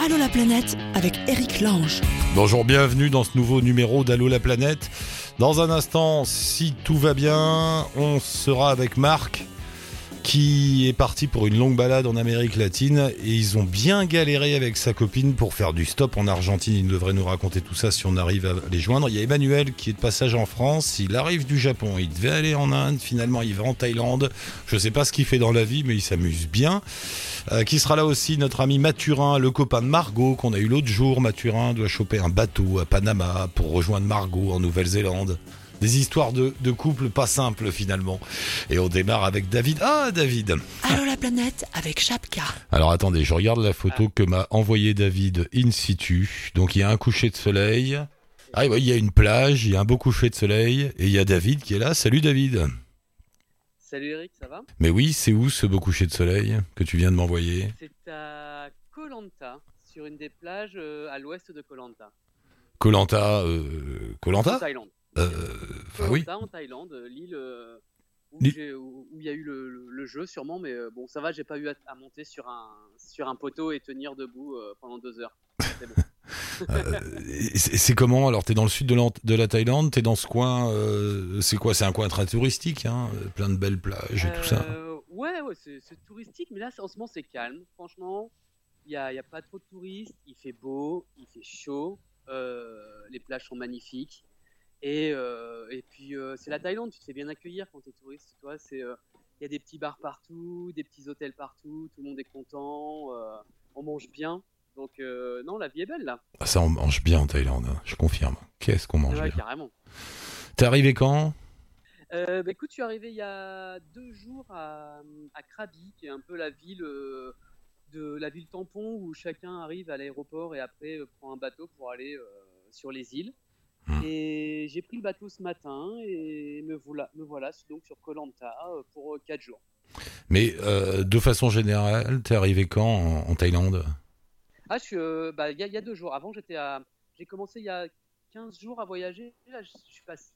Allô la planète avec Eric Lange. Bonjour, bienvenue dans ce nouveau numéro d'Allo la planète. Dans un instant, si tout va bien, on sera avec Marc qui est parti pour une longue balade en Amérique latine et ils ont bien galéré avec sa copine pour faire du stop en Argentine. Il devrait nous raconter tout ça si on arrive à les joindre. Il y a Emmanuel qui est de passage en France. Il arrive du Japon. Il devait aller en Inde. Finalement, il va en Thaïlande. Je ne sais pas ce qu'il fait dans la vie, mais il s'amuse bien. Euh, qui sera là aussi notre ami Mathurin, le copain de Margot qu'on a eu l'autre jour. Mathurin doit choper un bateau à Panama pour rejoindre Margot en Nouvelle-Zélande. Des histoires de, de couple pas simples finalement. Et on démarre avec David. Ah David Allô la planète avec Chapka. Alors attendez, je regarde la photo que m'a envoyé David in situ. Donc il y a un coucher de soleil. Ah oui, il y a une plage, il y a un beau coucher de soleil. Et il y a David qui est là. Salut David Salut Eric, ça va? Mais oui, c'est où ce beau coucher de soleil que tu viens de m'envoyer? C'est à Kolanta, sur une des plages euh, à l'ouest de Kolanta. Colanta, Colanta? En Thaïlande. Euh, Enfin oui. Lanta, en Thaïlande, euh, l'île euh, où il y a eu le, le- le jeu sûrement, mais euh, bon ça va, j'ai pas eu à, à monter sur un, sur un poteau et tenir debout euh, pendant deux heures. C'est bon. Euh, comment? Alors, t'es dans le sud de la, de la Thaïlande, t'es dans ce coin. euh, c'est quoi? C'est un coin très touristique, hein euh, plein de belles plages et tout ça. Euh, ouais, ouais, c'est c'est touristique, mais là en ce moment c'est calme. Franchement, il n'y a, il y a pas trop de touristes, il fait beau, il fait chaud, euh, les plages sont magnifiques. Et, euh, et puis euh, c'est la Thaïlande, tu te fais bien accueillir quand tu es touriste. Tu vois, c'est, euh, il y a des petits bars partout, des petits hôtels partout, tout le monde est content, euh, on mange bien. Donc euh, non, la vie est belle là. Ah, ça, on mange bien en Thaïlande, hein, je confirme. Qu'est-ce qu'on mange Ouais, bien carrément. T'es arrivé quand? Euh, bah, écoute, je suis arrivé il y a deux jours à, à Krabi, qui est un peu la ville de la ville tampon où chacun arrive à l'aéroport et après prend un bateau pour aller sur les îles. Hmm. Et j'ai pris le bateau ce matin et me voilà, me voilà donc sur Koh Lanta euh, pour euh, quatre jours. Mais euh, de façon générale, t'es arrivé quand en, en Thaïlande? Ah, suis, euh, bah, il y, a- il y a deux jours. Avant, j'étais à, j'ai commencé il y a 15 jours à voyager. Là, je suis passé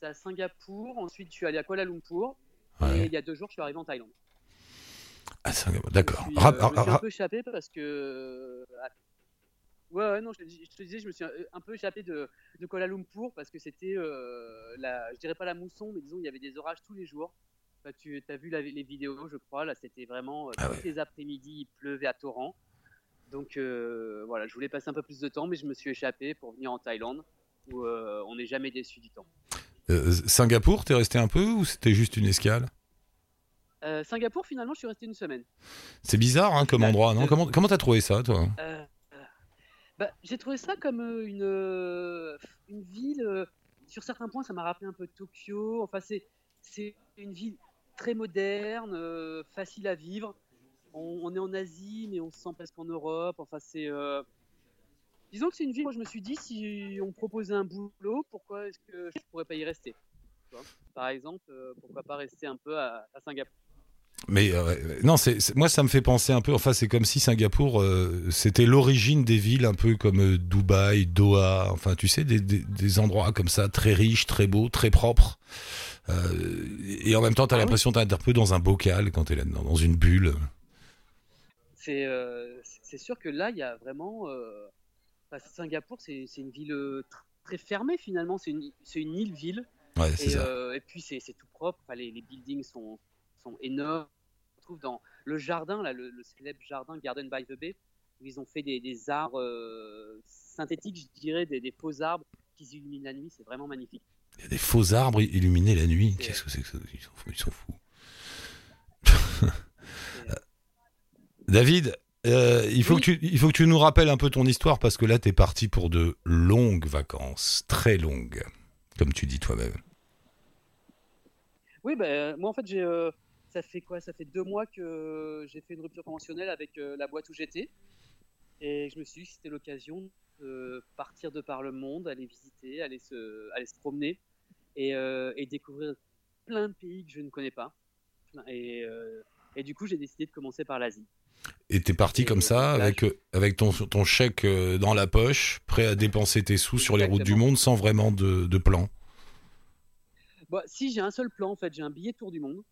à Singapour. Ensuite, je suis allé à Kuala Lumpur. Et il y a deux jours, je suis arrivé en Thaïlande. Ah, Singapour, D'accord. Je, suis, Rap- euh, je me suis ra- un peu échappé parce que. Euh, Ouais, ouais, non, je te, dis- je te disais, je me suis un, un peu échappé de, de Kuala Lumpur parce que c'était, euh, la, je dirais pas la mousson, mais disons, il y avait des orages tous les jours. Enfin, tu as vu la- les vidéos, je crois, là, c'était vraiment, euh, Ah tous les après-midi, il pleuvait à torrent. Donc euh, voilà, je voulais passer un peu plus de temps, mais je me suis échappé pour venir en Thaïlande où euh, on n'est jamais déçu du temps. euh, Singapour, t'es resté un peu ou c'était juste une escale? Euh, Singapour, finalement, je suis resté une semaine. C'est bizarre hein, comme Bah, endroit, non? euh, Comment comment t'as trouvé ça, toi? Euh, euh, bah, j'ai trouvé ça comme euh, une, euh, une ville. euh, sur certains points, ça m'a rappelé un peu Tokyo. Enfin, c'est c'est une ville très moderne, facile à vivre. On, est en Asie, mais on se sent presque en Europe. Enfin, c'est. Disons que c'est une ville. Moi, je me suis dit, si on me proposait un boulot, pourquoi est-ce que je pourrais pas y rester? Par exemple, pourquoi pas rester un peu à Singapour? Mais euh, non, c'est moi ça me fait penser un peu. Enfin, c'est comme si Singapour euh, c'était l'origine des villes un peu comme euh, Dubaï, Doha. Enfin, tu sais, des, des, des endroits comme ça, très riches, très beaux, très propres. Euh, et en même temps, t'as Ah oui. l'impression d'être un peu dans un bocal quand t'es là-dedans, dans une bulle. C'est c'est- sûr que là, il y a vraiment. enfin, Singapour, c'est c'est une ville tr- très fermée finalement. C'est une, c'est une île-ville. Ouais, Et, ça. et puis, c'est tout propre. Enfin, les, les buildings sont énormes. Dans le jardin, là, le, le célèbre jardin Garden by the Bay, où ils ont fait des, des arbres euh, synthétiques, je dirais, des, des faux arbres qui illuminent la nuit. C'est vraiment magnifique. Il y a des faux arbres illuminés la nuit. Qu'est-ce que c'est que ça? Ils sont fous. Ils sont fous. C'est- David, euh, il, faut Oui. que tu, il faut que tu nous rappelles un peu ton histoire parce que là, t'es parti pour de longues vacances, très longues, comme tu dis toi-même. Oui, ben, moi en fait, j'ai, euh, ça fait quoi? Ça fait deux mois que j'ai fait une rupture conventionnelle avec euh, la boîte où j'étais. Et je me suis dit que c'était l'occasion de partir de par le monde, aller visiter, aller se, aller se promener et, euh, et découvrir plein de pays que je ne connais pas. Et, euh, et du coup, j'ai décidé de commencer par l'Asie. Et t'es parti Et comme ça, avec, avec ton, ton chèque dans la poche, prêt à dépenser tes sous sur les routes du monde sans vraiment de, de plan? Bon, si j'ai un seul plan, en fait, j'ai un billet tour du monde.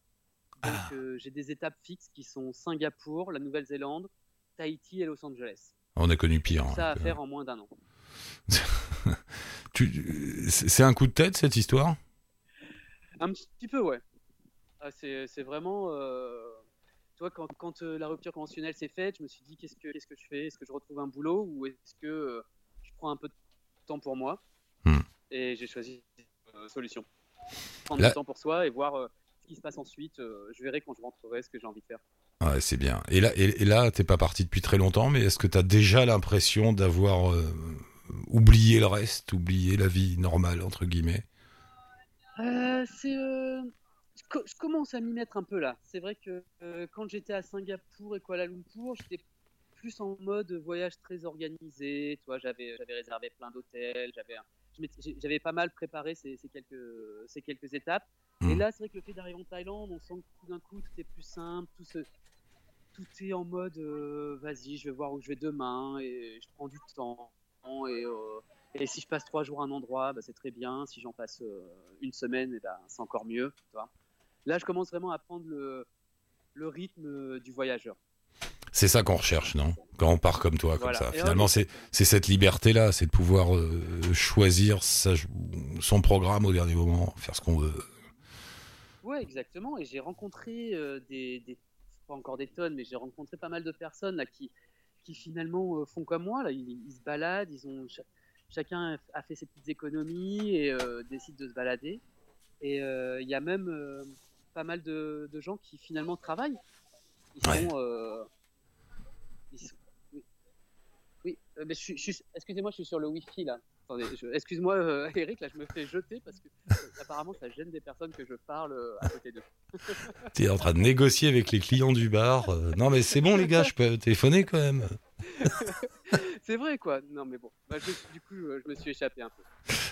Ah. euh, j'ai des étapes fixes qui sont Singapour, la Nouvelle-Zélande, Tahiti et Los Angeles. On a connu pire. ça à hein. faire en moins d'un an. C'est un coup de tête cette histoire? Un petit peu, ouais. Ah, c'est c'est vraiment. euh, Toi, quand, quand euh, la rupture conventionnelle s'est faite, je me suis dit qu'est-ce que, qu'est-ce que je fais? Est-ce que je retrouve un boulot ou est-ce que euh, je prends un peu de temps pour moi? Hmm. Et j'ai choisi euh, solution. Prendre du temps pour soi et voir euh, ce qui se passe ensuite. euh, je verrai quand je rentrerai ce que j'ai envie de faire. Ouais, c'est bien. Et là, et, et là, t'es pas parti depuis très longtemps, mais est-ce que t'as déjà l'impression d'avoir euh, oublié le reste, oublié la vie normale entre guillemets? Euh, c'est, euh, je, co- je commence à m'y mettre un peu là. C'est vrai que euh, quand j'étais à Singapour et Kuala Lumpur, j'étais plus en mode voyage très organisé. Tu j'avais réservé plein d'hôtels, j'avais, j'avais pas mal préparé ces, ces quelques, ces quelques étapes. Et Mm. là, c'est vrai que le fait d'arriver en Thaïlande, on sent que tout d'un coup, tout est plus simple, tout, se, tout est en mode euh, vas-y, je vais voir où je vais demain et je prends du temps. Et, euh, et si je passe trois jours à un endroit, bah, c'est très bien. Si j'en passe euh, une semaine, eh ben, c'est encore mieux. tu vois. Là, je commence vraiment à prendre le, le rythme du voyageur. C'est ça qu'on recherche, non? Quand on part comme toi, Voilà. comme ça. Et Finalement, ouais, c'est c'est cette liberté-là, c'est de pouvoir euh, choisir sa- son programme au dernier moment, faire ce qu'on veut. Ouais, exactement. Et j'ai rencontré euh, des, des- pas encore des tonnes, mais j'ai rencontré pas mal de personnes là qui, qui finalement euh, font comme moi. Là, ils, ils se baladent, ils ont cha- chacun a fait ses petites économies et décide de se balader. Et il y a même pas mal de, de gens qui finalement travaillent. Ils Ouais. sont, ils sont- oui, oui. euh, mais je suis, je excusez-moi, je suis sur le Wi-Fi là. Attendez, je- excuse-moi, euh, Eric, là, je me fais jeter parce que euh, apparemment ça gêne des personnes que je parle euh, à côté d'eux. T'es en train de négocier avec les clients du bar. non, mais c'est bon, les gars, je peux téléphoner quand même. C'est vrai quoi. Non mais bon, Bah, je- du coup, je me suis échappé un peu.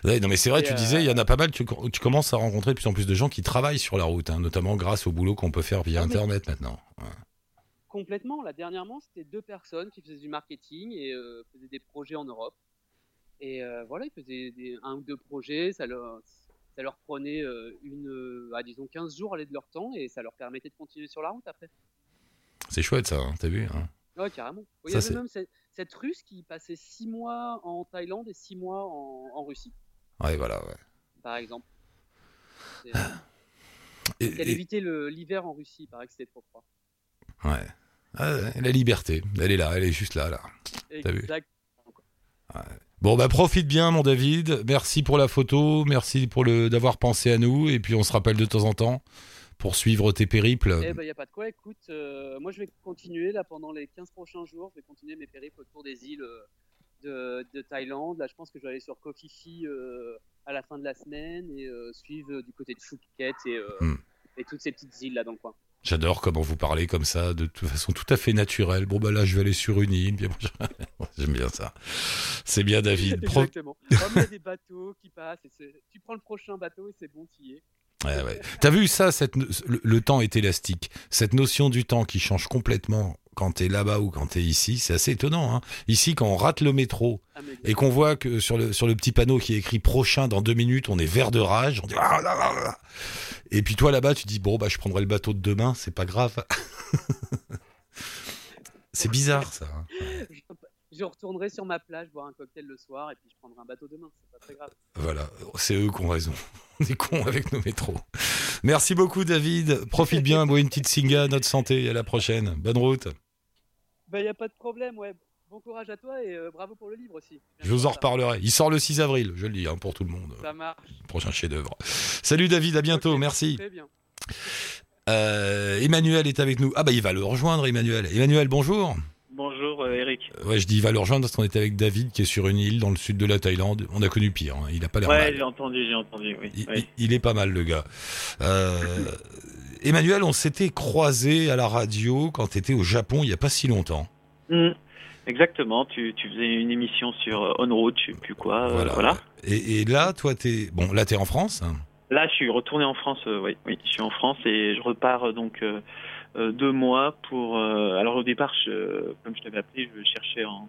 Ouais, non, mais c'est vrai, Et, tu euh, disais, il y en a pas mal. Tu, tu commences à rencontrer de plus en plus de gens qui travaillent sur la route, hein, notamment grâce au boulot qu'on peut faire via Ah, mais- Internet maintenant. Ouais. Complètement. Là dernièrement, c'était deux personnes qui faisaient du marketing et euh, faisaient des projets en Europe. Et euh, voilà, ils faisaient des, un ou deux projets. Ça leur, ça leur prenait euh, une, euh, ah, disons 15 jours à aller de leur temps et ça leur permettait de continuer sur la route après. C'est chouette ça, hein, t'as vu hein Ouais, carrément. Il y avait même cette, cette Russe qui passait six mois en Thaïlande et six mois en, en Russie, Ouais, voilà. Ouais. par exemple. Et- Elle et- évitait le- l'hiver en Russie, il paraît que c'était trop froid. ouais. Ah, la liberté, elle est là, elle est juste là, là. T'as vu Exact. Bon, bah profite bien, mon David. Merci pour la photo, merci pour le d'avoir pensé à nous, et puis on se rappelle de temps en temps pour suivre tes périples. Eh ben, y a pas de quoi. Écoute, euh, moi, je vais continuer là pendant les 15 prochains jours. Je vais continuer mes périples autour des îles euh, de, de Thaïlande. Là, je pense que je vais aller sur Koh Phi Phi euh, à la fin de la semaine et euh, suivre du côté de Phuket et, Hmm. et toutes ces petites îles là dans le coin. J'adore comment vous parlez comme ça, de toute façon tout à fait naturelle. Bon, bah là, je vais aller sur une île. J'aime bien ça. C'est bien, David. Exactement. Comme il y a des bateaux qui passent, et tu prends le prochain bateau et c'est bon, tu y es. Ouais, ouais. T'as vu ça, cette, le, le temps est élastique. Cette notion du temps qui change complètement quand t'es là-bas ou quand t'es ici, c'est assez étonnant. Hein. Ici, quand on rate le métro Ah, et qu'on voit que sur le, sur le petit panneau qui est écrit prochain dans deux minutes, on est vert de rage, on dit ah là là là. Et puis toi là-bas, tu dis bon bah je prendrai le bateau de demain, c'est pas grave. c'est bizarre ça. hein. Je, retournerai sur ma plage boire un cocktail le soir et puis je prendrai un bateau demain. C'est pas très grave. Voilà, c'est eux qui ont raison. On est cons avec nos métros. Merci beaucoup David. Profite bien, bois une petite singa, notre santé. À la prochaine. Bonne route. Bah, y a pas de problème, ouais. Bon courage à toi et euh, bravo pour le livre aussi. Je vous en reparlerai. Il sort le 6 avril, je le dis hein, pour tout le monde. Ça marche. Prochain chef-d'œuvre. Salut David, à bientôt. Merci. Très bien. Euh, Emmanuel est avec nous. Ah bah il va le rejoindre Emmanuel. Emmanuel, bonjour. Ouais, je dis il va le rejoindre parce qu'on était avec David qui est sur une île dans le sud de la Thaïlande. On a connu pire. hein. Il a pas l'air Ouais, j'ai entendu, j'ai entendu, oui. Il, oui. il- il est pas mal le gars. Euh, Emmanuel, on s'était croisé à la radio quand tu étais au Japon il y a pas si longtemps. Hmm, exactement, tu, tu faisais une émission sur euh, On Road, je sais plus quoi, euh, Voilà. Et, et là, toi, t'es bon. Là, t'es en France. hein Là, je suis retourné en France, euh, oui, oui, je suis en France et je repars donc deux mois pour... euh, alors au départ, je, comme je t'avais appelé, je cherchais en,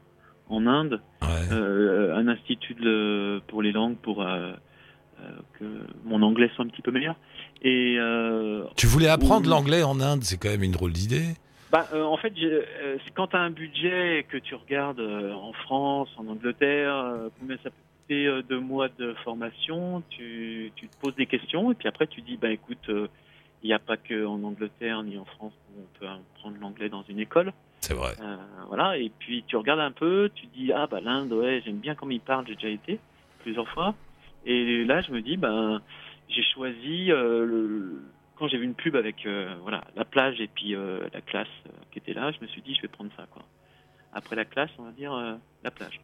en Inde Ouais. euh, un institut de- pour les langues pour euh, euh, que mon anglais soit un petit peu meilleur. Et euh, Tu voulais apprendre l'anglais en Inde, c'est quand même une drôle d'idée. Bah, euh, en fait, euh, quand tu as un budget et que tu regardes euh, en France, en Angleterre, euh, combien ça peut coûter euh, deux mois de formation, tu, tu te poses des questions et puis après tu dis, bah écoute, euh, il n'y a pas que en Angleterre ni en France où on peut apprendre l'anglais dans une école. C'est vrai. Euh, voilà, et puis tu regardes un peu, tu dis, ah bah l'Inde, ouais, j'aime bien comme ils parlent, j'ai déjà été plusieurs fois. Et là, je me dis, ben, j'ai choisi, euh, le, quand j'ai vu une pub avec euh, voilà, la plage et puis la classe qui était là, je me suis dit, je vais prendre ça. Quoi. Après la classe, on va dire la plage.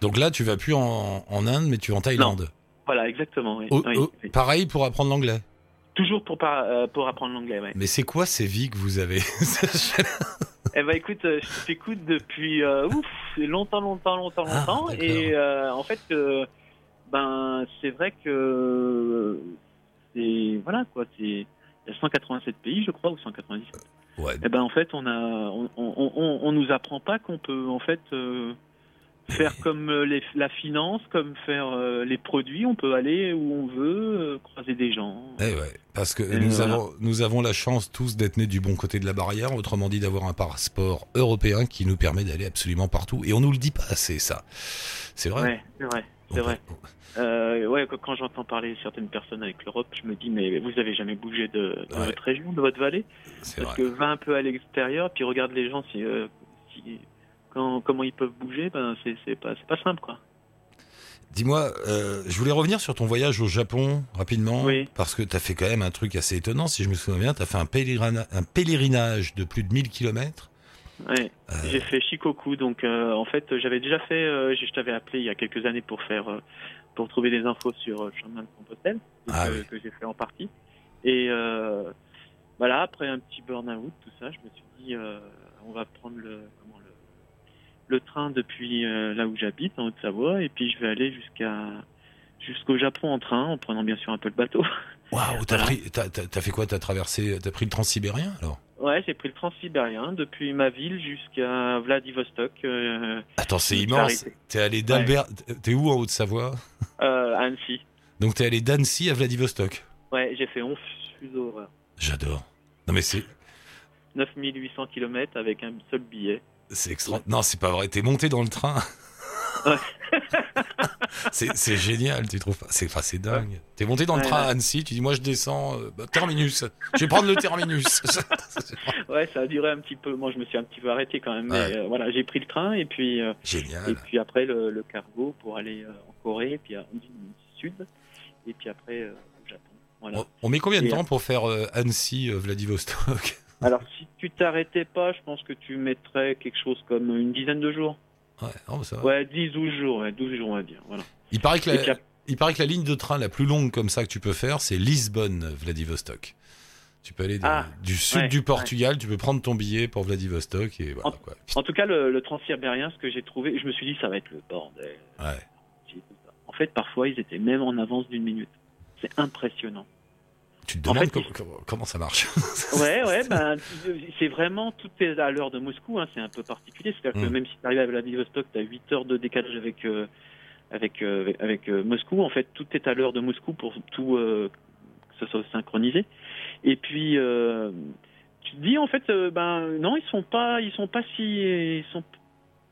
Donc là, tu vas plus en, en Inde, mais tu vas en Thaïlande. Voilà, exactement. oui. Oh, Oui, oh, oui. pareil pour apprendre l'anglais. Toujours pour, par- euh, pour apprendre l'anglais, ouais. Mais c'est quoi ces vies que vous avez Eh ben écoute, euh, je t'écoute depuis euh, ouf, longtemps, longtemps, longtemps, Ah, longtemps. et euh, en fait, ben c'est vrai que c'est voilà quoi, c'est il y a 187 pays, je crois, ou 197. Ouais. Eh ben en fait, on a, on, on, on, on nous apprend pas qu'on peut en fait faire comme euh, les, la finance, comme faire euh, les produits. On peut aller où on veut, euh, croiser des gens. Eh ouais, parce que Et nous, voilà. avons, nous avons la chance tous d'être nés du bon côté de la barrière, autrement dit d'avoir un passeport européen qui nous permet d'aller absolument partout. Et on nous le dit pas assez, ça. C'est vrai? Ouais, c'est vrai, c'est vrai. Euh, ouais, quand- j'entends parler certaines personnes avec l'Europe, je me dis mais vous avez jamais bougé de, de Ouais. votre région, de votre vallée? C'est Parce vrai. que va un peu à l'extérieur, puis regarde les gens si, si- quand, comment ils peuvent bouger, ben c'est c'est pas c'est pas simple quoi. Dis-moi, euh, je voulais revenir sur ton voyage au Japon rapidement, Oui. parce que tu as fait quand même un truc assez étonnant, si je me souviens bien, tu as fait un, pèlerina- un pèlerinage de plus de 1000 km. Ouais. J'ai fait Shikoku, donc euh, en fait j'avais déjà fait, euh, je t'avais appelé il y a quelques années pour faire, euh, pour trouver des infos sur euh, chemin de Compostelle, Ah que, oui. que j'ai fait en partie. Et euh, voilà, après un petit burn-out, tout ça, je me suis dit, euh, on va prendre le, comment, le, train depuis euh, là où j'habite, en Haute-Savoie, et puis je vais aller jusqu'à jusqu'au Japon en train, en prenant bien sûr un peu le bateau. Waouh, t'as Voilà. pris- t'as- t'as- t'as fait quoi? T'as traversé, t'as pris le transsibérien alors? Ouais, j'ai pris le transsibérien depuis ma ville jusqu'à Vladivostok, euh, Attends, c'est immense. T'es allé d'Albert, t'es où en Haute-Savoie? Euh, Annecy. Donc t'es allé d'Annecy à Vladivostok? Ouais, j'ai fait 11 fuseaux. J'adore. Non mais c'est, 9800 km avec un seul billet. C'est extra. Non, c'est pas vrai. T'es monté dans le train. Ouais. c'est, génial, tu trouves pas? C'est, enfin, dingue. T'es monté dans le Ouais, train à. Annecy. Tu dis, moi je descends. euh, bah, terminus. Je vais prendre le terminus. Ouais, ça a duré un petit peu. Moi, je me suis un petit peu arrêté quand même. Mais euh, voilà, j'ai pris le train et puis euh, et Génial. puis après le, le cargo pour aller euh, en Corée, puis en Sud, et puis après au Japon. Voilà. On, on met combien de Et, temps pour faire euh, Annecy euh, Vladivostok? Alors, si tu t'arrêtais pas, je pense que tu mettrais quelque chose comme une dizaine de jours. Ouais, non, mais ça va. Ouais, 10, 12 jours, ouais, 12 jours, on va dire. Voilà. Il paraît que la, puis, il paraît que la ligne de train la plus longue comme ça que tu peux faire, c'est Lisbonne-Vladivostok. Tu peux aller de- Ah, du sud ouais, du Portugal, tu peux prendre ton billet pour Vladivostok et voilà quoi. En tout cas, le, le transsibérien, ce que j'ai trouvé, je me suis dit, ça va être le bordel. Ouais. En fait, parfois, ils étaient même en avance d'une minute. C'est impressionnant. Tu te En demandes fait, comment, ça marche. Ouais, ouais, ben, c'est vraiment tout est à l'heure de Moscou, hein, c'est un peu particulier. C'est-à-dire que Mm. même si tu arrives à Vladivostok, tu as 8 heures de décalage avec, euh, avec, euh, avec, euh, Moscou. En fait, tout est à l'heure de Moscou pour tout que ce soit synchronisé. Et puis, tu te dis, en fait, ben, non, ils sont pas, ils sont pas si. Ils sont,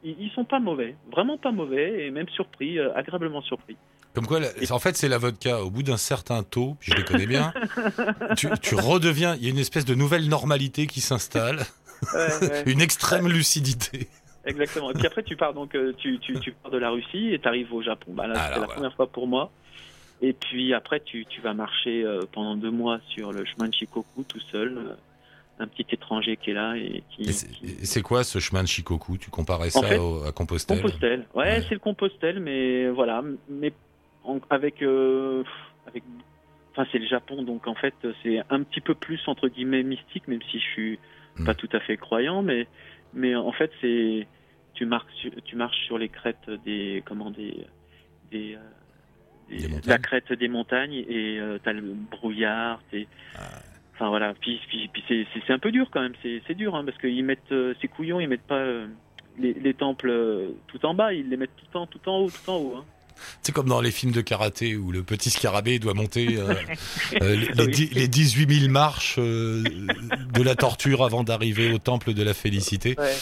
ils sont pas mauvais, vraiment pas mauvais, et même surpris, agréablement surpris. Comme quoi, en fait, c'est la vodka. Au bout d'un certain taux, je les connais bien, tu, tu redeviens. Il y a une espèce de nouvelle normalité qui s'installe, Ouais, ouais. une extrême lucidité. Exactement. Et puis après, tu pars donc, euh, tu, tu, tu pars de la Russie et tu arrives au Japon. Bah, là, Ah, c'était là, la première fois pour moi. Et puis après, tu, tu vas marcher euh, pendant deux mois sur le chemin de Shikoku tout seul. euh, un petit étranger qui est là et qui. C'est- qui- c'est quoi ce chemin de Shikoku? Tu comparais ça fait, au- à Compostelle? Compostelle. Ouais, Ouais. c'est le Compostelle, mais voilà, mais en- avec euh, avec. Enfin, c'est le Japon, donc en fait, c'est un petit peu plus entre guillemets mystique, même si je suis Hmm. pas tout à fait croyant, mais mais en fait, c'est tu marches sur, tu marches sur les crêtes des comment des des, euh, des- Des montagnes. la crête des montagnes et euh, t'as le brouillard, t'es Ah. Enfin voilà, puis, puis, puis c'est- un peu dur quand même, c'est c'est dur hein, parce qu'ils mettent euh, ces couillons, ils mettent pas euh, les, les temples euh, tout en bas, ils les mettent tout en tout en haut, tout en haut. Hein. C'est comme dans les films de karaté où le petit scarabée doit monter euh, euh, les, les, les 18 000 marches euh, de la torture avant d'arriver au temple de la félicité. Ouais.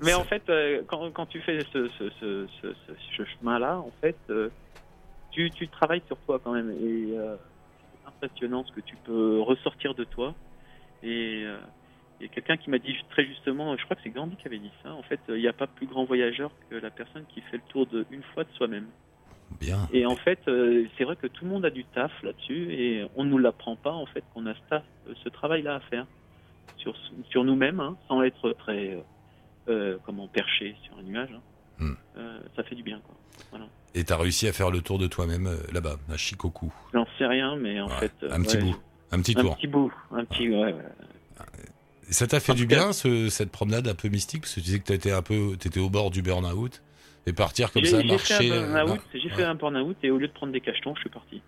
Mais en fait, quand, quand tu fais ce, ce, ce, ce, ce- ce chemin-là, en fait, tu, tu travailles sur toi quand même. Et c'est impressionnant ce que tu peux ressortir de toi. Et il y a quelqu'un qui m'a dit très justement, je crois que c'est Gandhi qui avait dit ça, en fait, il n'y a pas plus grand voyageur que la personne qui fait le tour de une fois de soi-même. Bien. Et en fait, euh, c'est vrai que tout le monde a du taf là-dessus et on ne nous l'apprend pas en fait qu'on a ce, taf, euh, ce travail-là à faire sur, sur nous-mêmes, hein, sans être très euh, euh, comment perché sur un nuage. hein. Hmm. Euh, ça fait du bien, quoi. Voilà. Et t'as réussi à faire le tour de toi-même là-bas, à Shikoku. J'en sais rien, mais en Ouais, fait, un petit ouais, bout, un petit un tour. petit bout, un petit, ouais, Ça t'a fait En du bien ce- cette promenade un peu mystique parce que tu disais que un peu, t'étais au bord du burn-out et partir comme ça, j'ai marcher. euh, j'ai Ouais. fait un burn-out et au lieu de prendre des cachetons, je suis parti.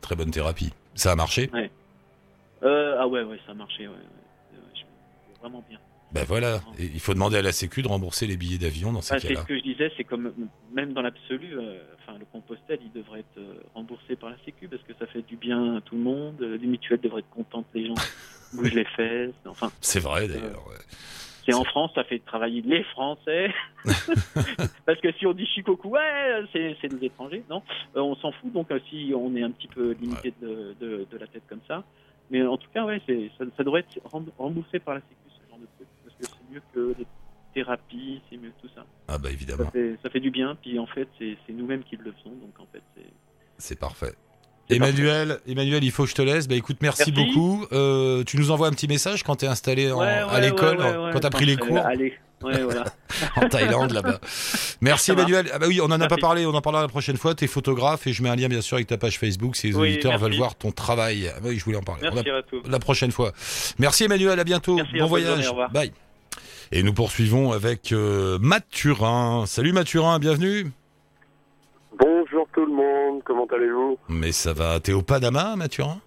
Très bonne thérapie. Ça a marché? Euh, ah ouais, ouais, ça a marché, ouais. ouais. Euh, Vraiment bien. Ben voilà. Et il faut demander à la Sécu de rembourser les billets d'avion dans ces Ah, c'est cas-là. ce que je disais, c'est comme même dans l'absolu, euh, enfin le compostel, il devrait être euh, remboursé par la Sécu parce que ça fait du bien à tout le monde. euh, Les mutuelles devraient être contentes, les gens bougent les fesses. Enfin, C'est vrai d'ailleurs. ouais. C'est en France, ça fait travailler les Français. parce que si on dit Shikoku, ouais, c'est des étrangers, non, Euh, on s'en fout. Donc euh, si on est un petit peu limité de, de, de la tête comme ça, mais en tout cas, ouais, ça, ça devrait être rem- remboursé par la Sécu ce genre de truc parce que c'est mieux que les thérapies, c'est mieux que tout ça. Ah bah Ça évidemment, fait, ça fait du bien, puis en fait, c'est c'est nous-mêmes qui le faisons, donc en fait, c'est. c'est parfait. Emmanuel, Emmanuel, il faut que je te laise. Bah écoute, merci, Merci. beaucoup. Euh, tu nous envoies un petit message quand t'es installé en- Ouais, à l'école, ouais, ouais, quand t'as pris les cours Allez, ouais, voilà. en Thaïlande là-bas. Merci. Emmanuel. Ah bah oui, on en a pas parlé, on en parlera la prochaine fois. T'es photographe et je mets un lien bien sûr avec ta page Facebook si les Oui, auditeurs merci. veulent voir ton travail. Ah bah oui, je voulais en parler. Merci a- à tous. la prochaine fois. Merci Emmanuel, à bientôt. Merci, bon voyage. journée, au revoir. Bye. Et nous poursuivons avec euh, Mathurin. Salut Mathurin, bienvenue. Monde, comment allez-vous Mais ça va, t'es au Panama Mathurin?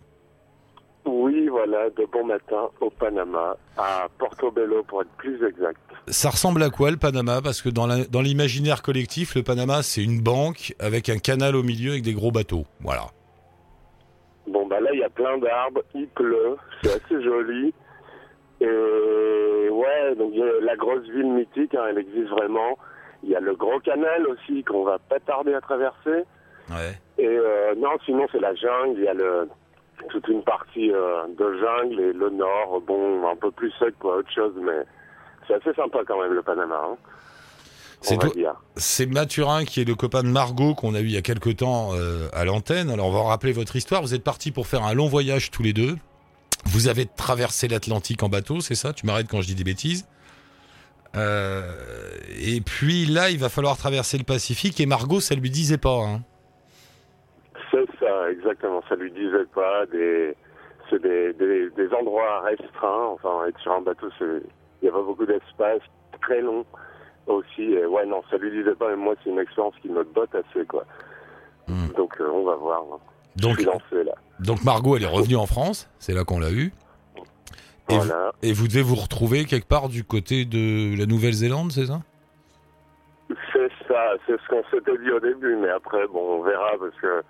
Oui, voilà, de bon matin au Panama, à Portobello pour être plus exact. Ça ressemble à quoi le Panama? Parce que dans l'imaginaire collectif, le Panama c'est une banque avec un canal au milieu avec des gros bateaux. Voilà. Bon, bah là, il y a plein d'arbres, il pleut, c'est assez joli. Et ouais, donc la grosse ville mythique, hein, elle existe vraiment. Il y a le gros canal aussi qu'on va pas tarder à traverser. Ouais. Et euh, non, sinon c'est la jungle, il y a le, toute une partie euh, de jungle et le nord, bon, un peu plus sec quoi, autre chose, mais c'est assez sympa quand même le Panama. Hein, C'est dire. C'est Mathurin qui est le copain de Margot qu'on a eu il y a quelque temps euh, à l'antenne. Alors on va rappeler votre histoire. Vous êtes partis pour faire un long voyage tous les deux. Vous avez traversé l'Atlantique en bateau, c'est ça? Tu m'arrêtes quand je dis des bêtises. Euh, et puis là, il va falloir traverser le Pacifique et Margot, ça lui disait pas. Hein. Exactement. Ça lui disait pas des, c'est des, des, des endroits restreints. Enfin, être sur un bateau, il y a pas beaucoup d'espace, très long aussi. Et ouais, non, ça lui disait pas. Mais moi, c'est une expérience qui me botte assez, quoi. Hmm. Donc, euh, on va voir. hein. Donc, suis lancé là. donc Margot, elle est revenue en France. C'est là qu'on l'a eu. Et, vous, et vous devez vous retrouver quelque part du côté de la Nouvelle-Zélande, c'est ça? C'est ça, c'est ce qu'on s'était dit au début, mais après, bon, on verra parce que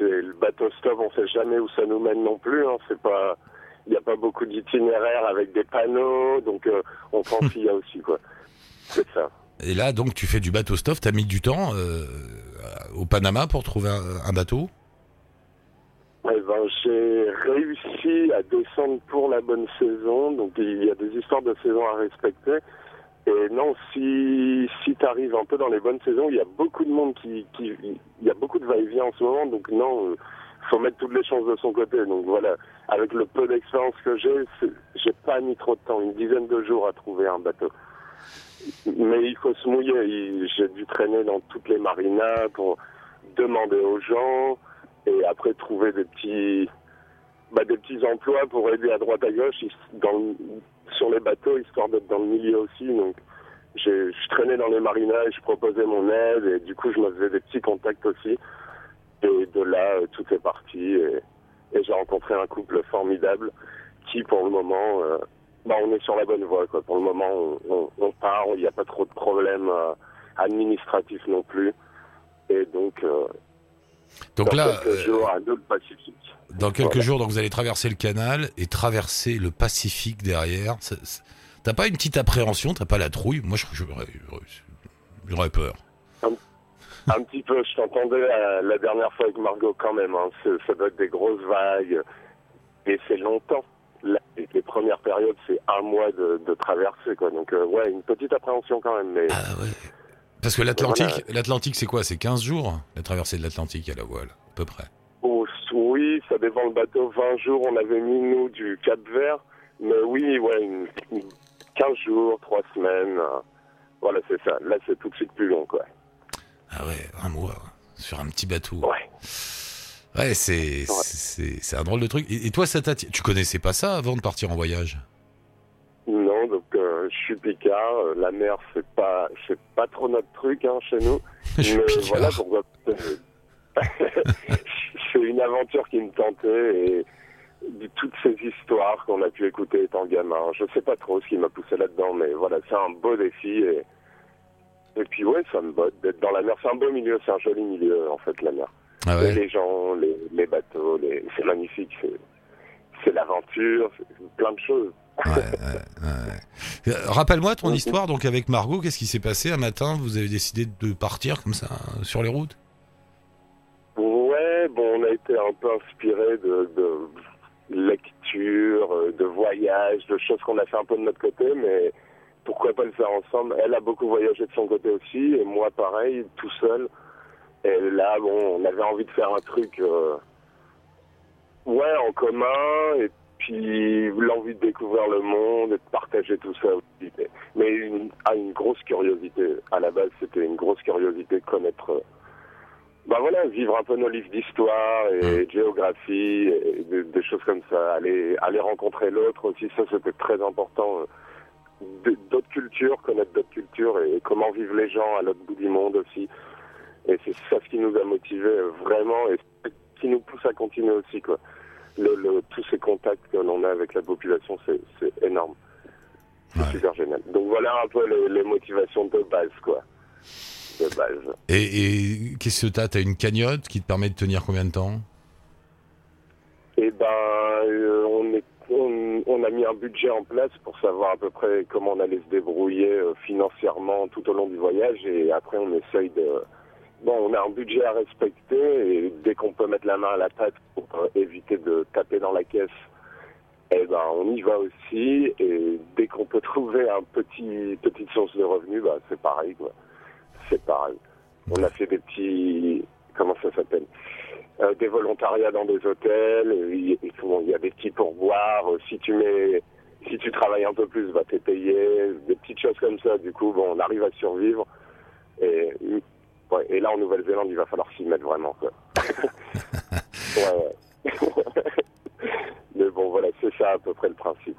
c'est le bateau stop, on sait jamais où ça nous mène non plus. Hein, c'est pas, il n'y a pas beaucoup d'itinéraires avec des panneaux, donc euh, on prend ce qu'il y a aussi, quoi. C'est ça. Et là, donc, tu fais du bateau stop. T'as mis du temps euh, au Panama pour trouver un, un bateau? Eh ben, j'ai réussi à descendre pour la bonne saison, donc il y a des histoires de saison à respecter. Et non, si, si tu arrives un peu dans les bonnes saisons, il y a beaucoup de monde qui, il y a beaucoup de va-et-vient en ce moment, donc non, euh, faut mettre toutes les chances de son côté. Donc voilà, avec le peu d'expérience que j'ai, j'ai pas mis trop de temps, une dizaine de jours à trouver un bateau. Mais il faut se mouiller. Il- J'ai dû traîner dans toutes les marinas pour demander aux gens et après trouver des petits bah, des petits emplois pour aider à droite à gauche dans sur les bateaux histoire d'être dans le milieu aussi. Donc je traînais dans les marinas et je proposais mon aide et du coup je me faisais des petits contacts aussi. Et de là euh, tout est parti et, j'ai rencontré un couple formidable qui pour le moment euh, bah, on est sur la bonne voie quoi. Pour le moment on, part il n'y a pas trop de problèmes euh, administratifs non plus. Et donc, Donc dans là, quelques euh, jours, Pacifique. dans quelques voilà. jours, donc vous allez traverser le canal et traverser le Pacifique derrière. T'as pas une petite appréhension T'as pas la trouille? Moi, j'aurais peur. Un petit peu, je t'entendais la, la dernière fois avec Margot quand même. Hein. Ça doit être des grosses vagues. Et c'est longtemps. Là, les les premières périodes, c'est un mois de, de traversée. Quoi. Donc, euh, ouais, une petite appréhension quand même. Mais Ah ouais. Parce que l'Atlantique, l'Atlantique, c'est quoi? C'est 15 jours la traversée de l'Atlantique à la voile, à peu près. oh, oui, ça dépend le bateau. 20 jours, on avait mis, nous, du Cap Vert. Mais oui, ouais, une, une 15 jours, 3 semaines. euh, voilà, c'est ça. Là, c'est tout de suite plus long. Quoi. Ah ouais, un mois sur un petit bateau. Ouais. Ouais, c'est c'est c'est un drôle de truc. Et, et toi, ça Tu connaissais pas ça avant de partir en voyage? Suis Picard. euh, La mer, c'est pas, c'est pas trop notre truc hein, chez nous. Je suis Mais Picard. voilà pourquoi. c'est une aventure qui me tentait et de toutes ces histoires qu'on a pu écouter étant gamin. Je sais pas trop ce qui m'a poussé là-dedans, mais voilà, c'est un beau défi et et puis ouais, ça me botte d'être dans la mer. C'est un beau milieu, c'est un joli milieu en fait la mer. Ah ouais? Les gens, les, les bateaux, les... c'est magnifique. C'est, c'est l'aventure, plein de choses. Rappelle-moi ton histoire donc avec Margot. Qu'est-ce qui s'est passé un matin? Vous avez décidé de partir comme ça euh, sur les routes? Ouais, bon, on a été un peu inspiré de, de lecture, de voyage, de choses qu'on a fait un peu de notre côté, mais pourquoi pas le faire ensemble? Elle a beaucoup voyagé de son côté aussi, et moi pareil, tout seul. Et là, bon, on avait envie de faire un truc, euh, ouais, en commun, et puis l'envie de découvrir le monde et de partager tout ça aussi. Mais- Mais une, une grosse curiosité. À la base, c'était une grosse curiosité de connaître. euh, bah voilà, vivre un peu nos livres d'histoire et de géographie, et de- des choses comme ça. Aller, aller rencontrer l'autre aussi, ça c'était très important. euh, D'autres cultures, connaître d'autres cultures et comment vivent les gens à l'autre bout du monde aussi. Et c'est ça ce qui nous a motivés euh, vraiment et qui nous pousse à continuer aussi. Quoi. Le, le- tous ces contacts que l'on a avec la population, c'est énorme. C'est Ouais. super génial. Donc voilà un peu les, les motivations de base, quoi. De base. Et, et qu'est-ce que t'as? T'as une cagnotte qui te permet de tenir combien de temps? Eh ben, euh, on, est, on, on a mis un budget en place pour savoir à peu près comment on allait se débrouiller euh, financièrement tout au long du voyage et après on essaye de... Bon, on a un budget à respecter et dès qu'on peut mettre la main à la pâte pour euh, éviter de taper dans la caisse, eh ben, on y va aussi et dès qu'on peut trouver un petit petite source de revenus, bah, c'est pareil, quoi. C'est pareil. On a fait des petits... Comment ça s'appelle euh, des volontariats dans des hôtels, il y, y a des petits pourboires, si tu mets si tu travailles un peu plus, bah t'es payé, des petites choses comme ça, du coup bon on arrive à survivre. Et, ouais, et là en Nouvelle-Zélande il va falloir s'y mettre vraiment quoi. ouais, ouais. Mais bon voilà, c'est ça à peu près le principe.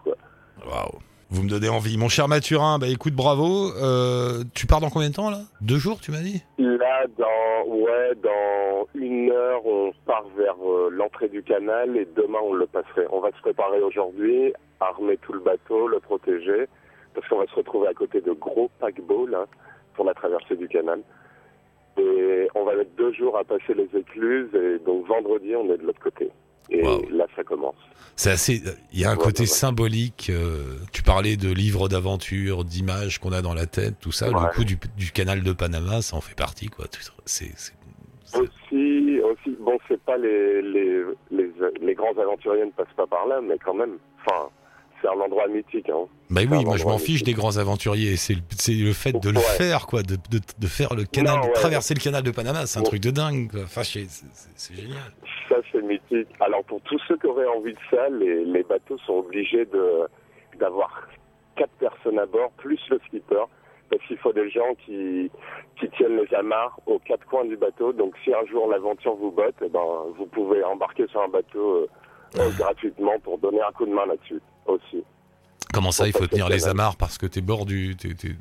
Waouh Vous me donnez envie. Mon cher Mathurin, bah écoute, bravo. Euh, tu pars dans combien de temps là? Deux jours, tu m'as dit? Là, dans, ouais, dans une heure, on part vers euh, l'entrée du canal et demain, on le passerait. On va se préparer aujourd'hui, armer tout le bateau, le protéger, parce qu'on va se retrouver à côté de gros paquebots, là, pour la traversée du canal. Et on va mettre deux jours à passer les écluses, et donc vendredi, on est de l'autre côté. Et Wow. là, ça commence. C'est assez. Il y a un Ouais, côté ouais, symbolique. euh, tu parlais de livres d'aventure, d'images qu'on a dans la tête, tout ça. Le coup du, du canal de Panama, ça en fait partie, quoi. C'est. Aussi, aussi, bon, c'est pas les, les, les, les grands aventuriers ne passent pas par là, mais quand même, enfin, c'est un endroit mythique, hein. Bah oui, moi je m'en fiche mythique. des grands aventuriers. C'est le, fait de le Ouais. faire, quoi, de, de, de faire le canal, Non, de ouais. traverser le canal de Panama, c'est un truc de dingue. Quoi. Enfin, c'est génial. Ça, c'est mythique. Alors, pour tous ceux qui auraient envie de ça, les, les bateaux sont obligés d'avoir quatre personnes à bord, plus le skipper, parce qu'il faut des gens qui, qui tiennent les amarres aux quatre coins du bateau. Donc, si un jour l'aventure vous botte, eh ben, vous pouvez embarquer sur un bateau euh, gratuitement pour donner un coup de main là-dessus aussi. Comment ça, il faut tenir le les amarres parce que t'es bordu. t'es- t'es-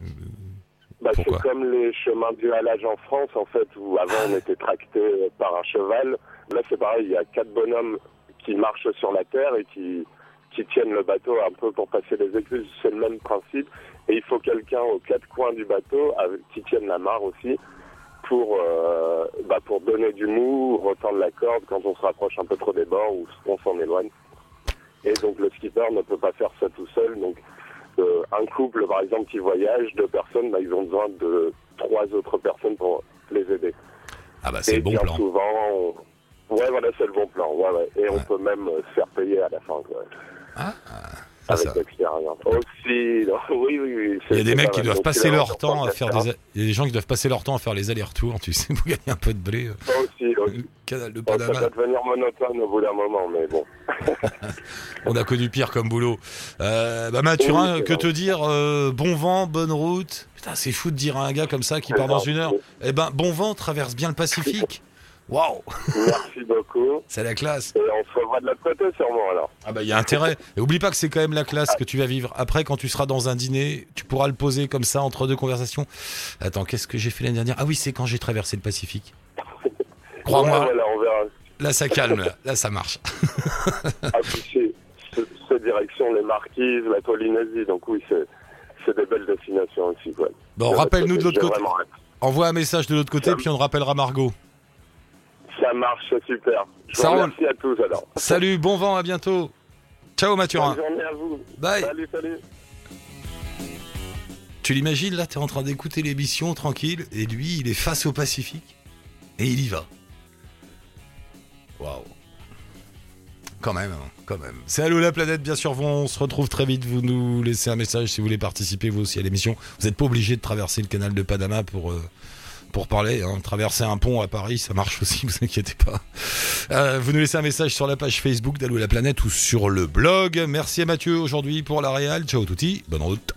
Bah, c'est comme les chemins du halage en France, en fait, où avant on était tracté par un cheval. Là, c'est pareil, il y a quatre bonhommes qui marchent sur la terre et qui, qui tiennent le bateau un peu pour passer les écluses. C'est le même principe. Et il faut quelqu'un aux quatre coins du bateau avec- qui tienne la mare aussi pour, euh, bah, pour donner du mou, retendre la corde quand on se rapproche un peu trop des bords ou on s'en éloigne. Et donc le skipper ne peut pas faire ça tout seul. Donc euh, un couple, par exemple, qui voyage, deux personnes, bah, ils ont besoin de trois autres personnes pour les aider. Ah bah c'est le bon bien plan. souvent, on- ouais, voilà, c'est le bon plan. Ouais, ouais. Et on peut même se faire payer à la fin, quoi. Ah, avec ça. l'expérience. Aussi, non, oui, oui, oui. Il y a des mecs qui doivent Donc, passer leur temps à faire des. Il y a des gens qui doivent passer leur temps à faire les allers-retours, tu sais, pour gagner un peu de blé. euh, Ça aussi, aussi. Le canal de ça Panama. va devenir monotone au bout d'un moment, mais bon. On a connu pire comme boulot. Euh, bah Mathurin, Oui, c'est que te dire euh, Bon vent, bonne route? Putain, c'est fou de dire à un gars comme ça qui part dans une heure. Eh ben, bon vent, traverse bien le Pacifique. Waouh, Merci beaucoup. c'est la classe. Et on se revoit de l'autre côté, sûrement, alors. Ah bah il y a intérêt. Et oublie pas que c'est quand même la classe que tu vas vivre. Après, quand tu seras dans un dîner, tu pourras le poser comme ça entre deux conversations. Attends, qu'est-ce que j'ai fait l'année dernière? Ah oui, c'est quand j'ai traversé le Pacifique. Crois-moi, Ouais, voilà, on verra. là ça calme, là, Là, ça marche. Ah, puis cette direction, les Marquises, la Polynésie, donc oui, c'est des belles destinations aussi, quoi. Bon, rappelle-nous de l'autre côté. Envoie un message de l'autre côté, puis on rappellera Margot. Ça marche, super. Je Ça vous roule. remercie à tous, alors. Salut, bon vent, à bientôt. Ciao Mathurin. Bonne journée à vous. Bye. Salut, salut. Tu l'imagines là, t'es en train d'écouter l'émission tranquille, et lui, il est face au Pacifique, et il y va. Waouh. Quand même, hein, quand même. C'est Allô la planète, bien sûr, on se retrouve très vite. Vous nous laissez un message si vous voulez participer vous aussi à l'émission. Vous n'êtes pas obligé de traverser le canal de Panama pour, euh, pour parler. hein. Traverser un pont à Paris, ça marche aussi, vous inquiétez pas. Euh, vous nous laissez un message sur la page Facebook d'Allô la planète ou sur le blog. Merci à Mathieu aujourd'hui pour la réal. Ciao touti, bonne route.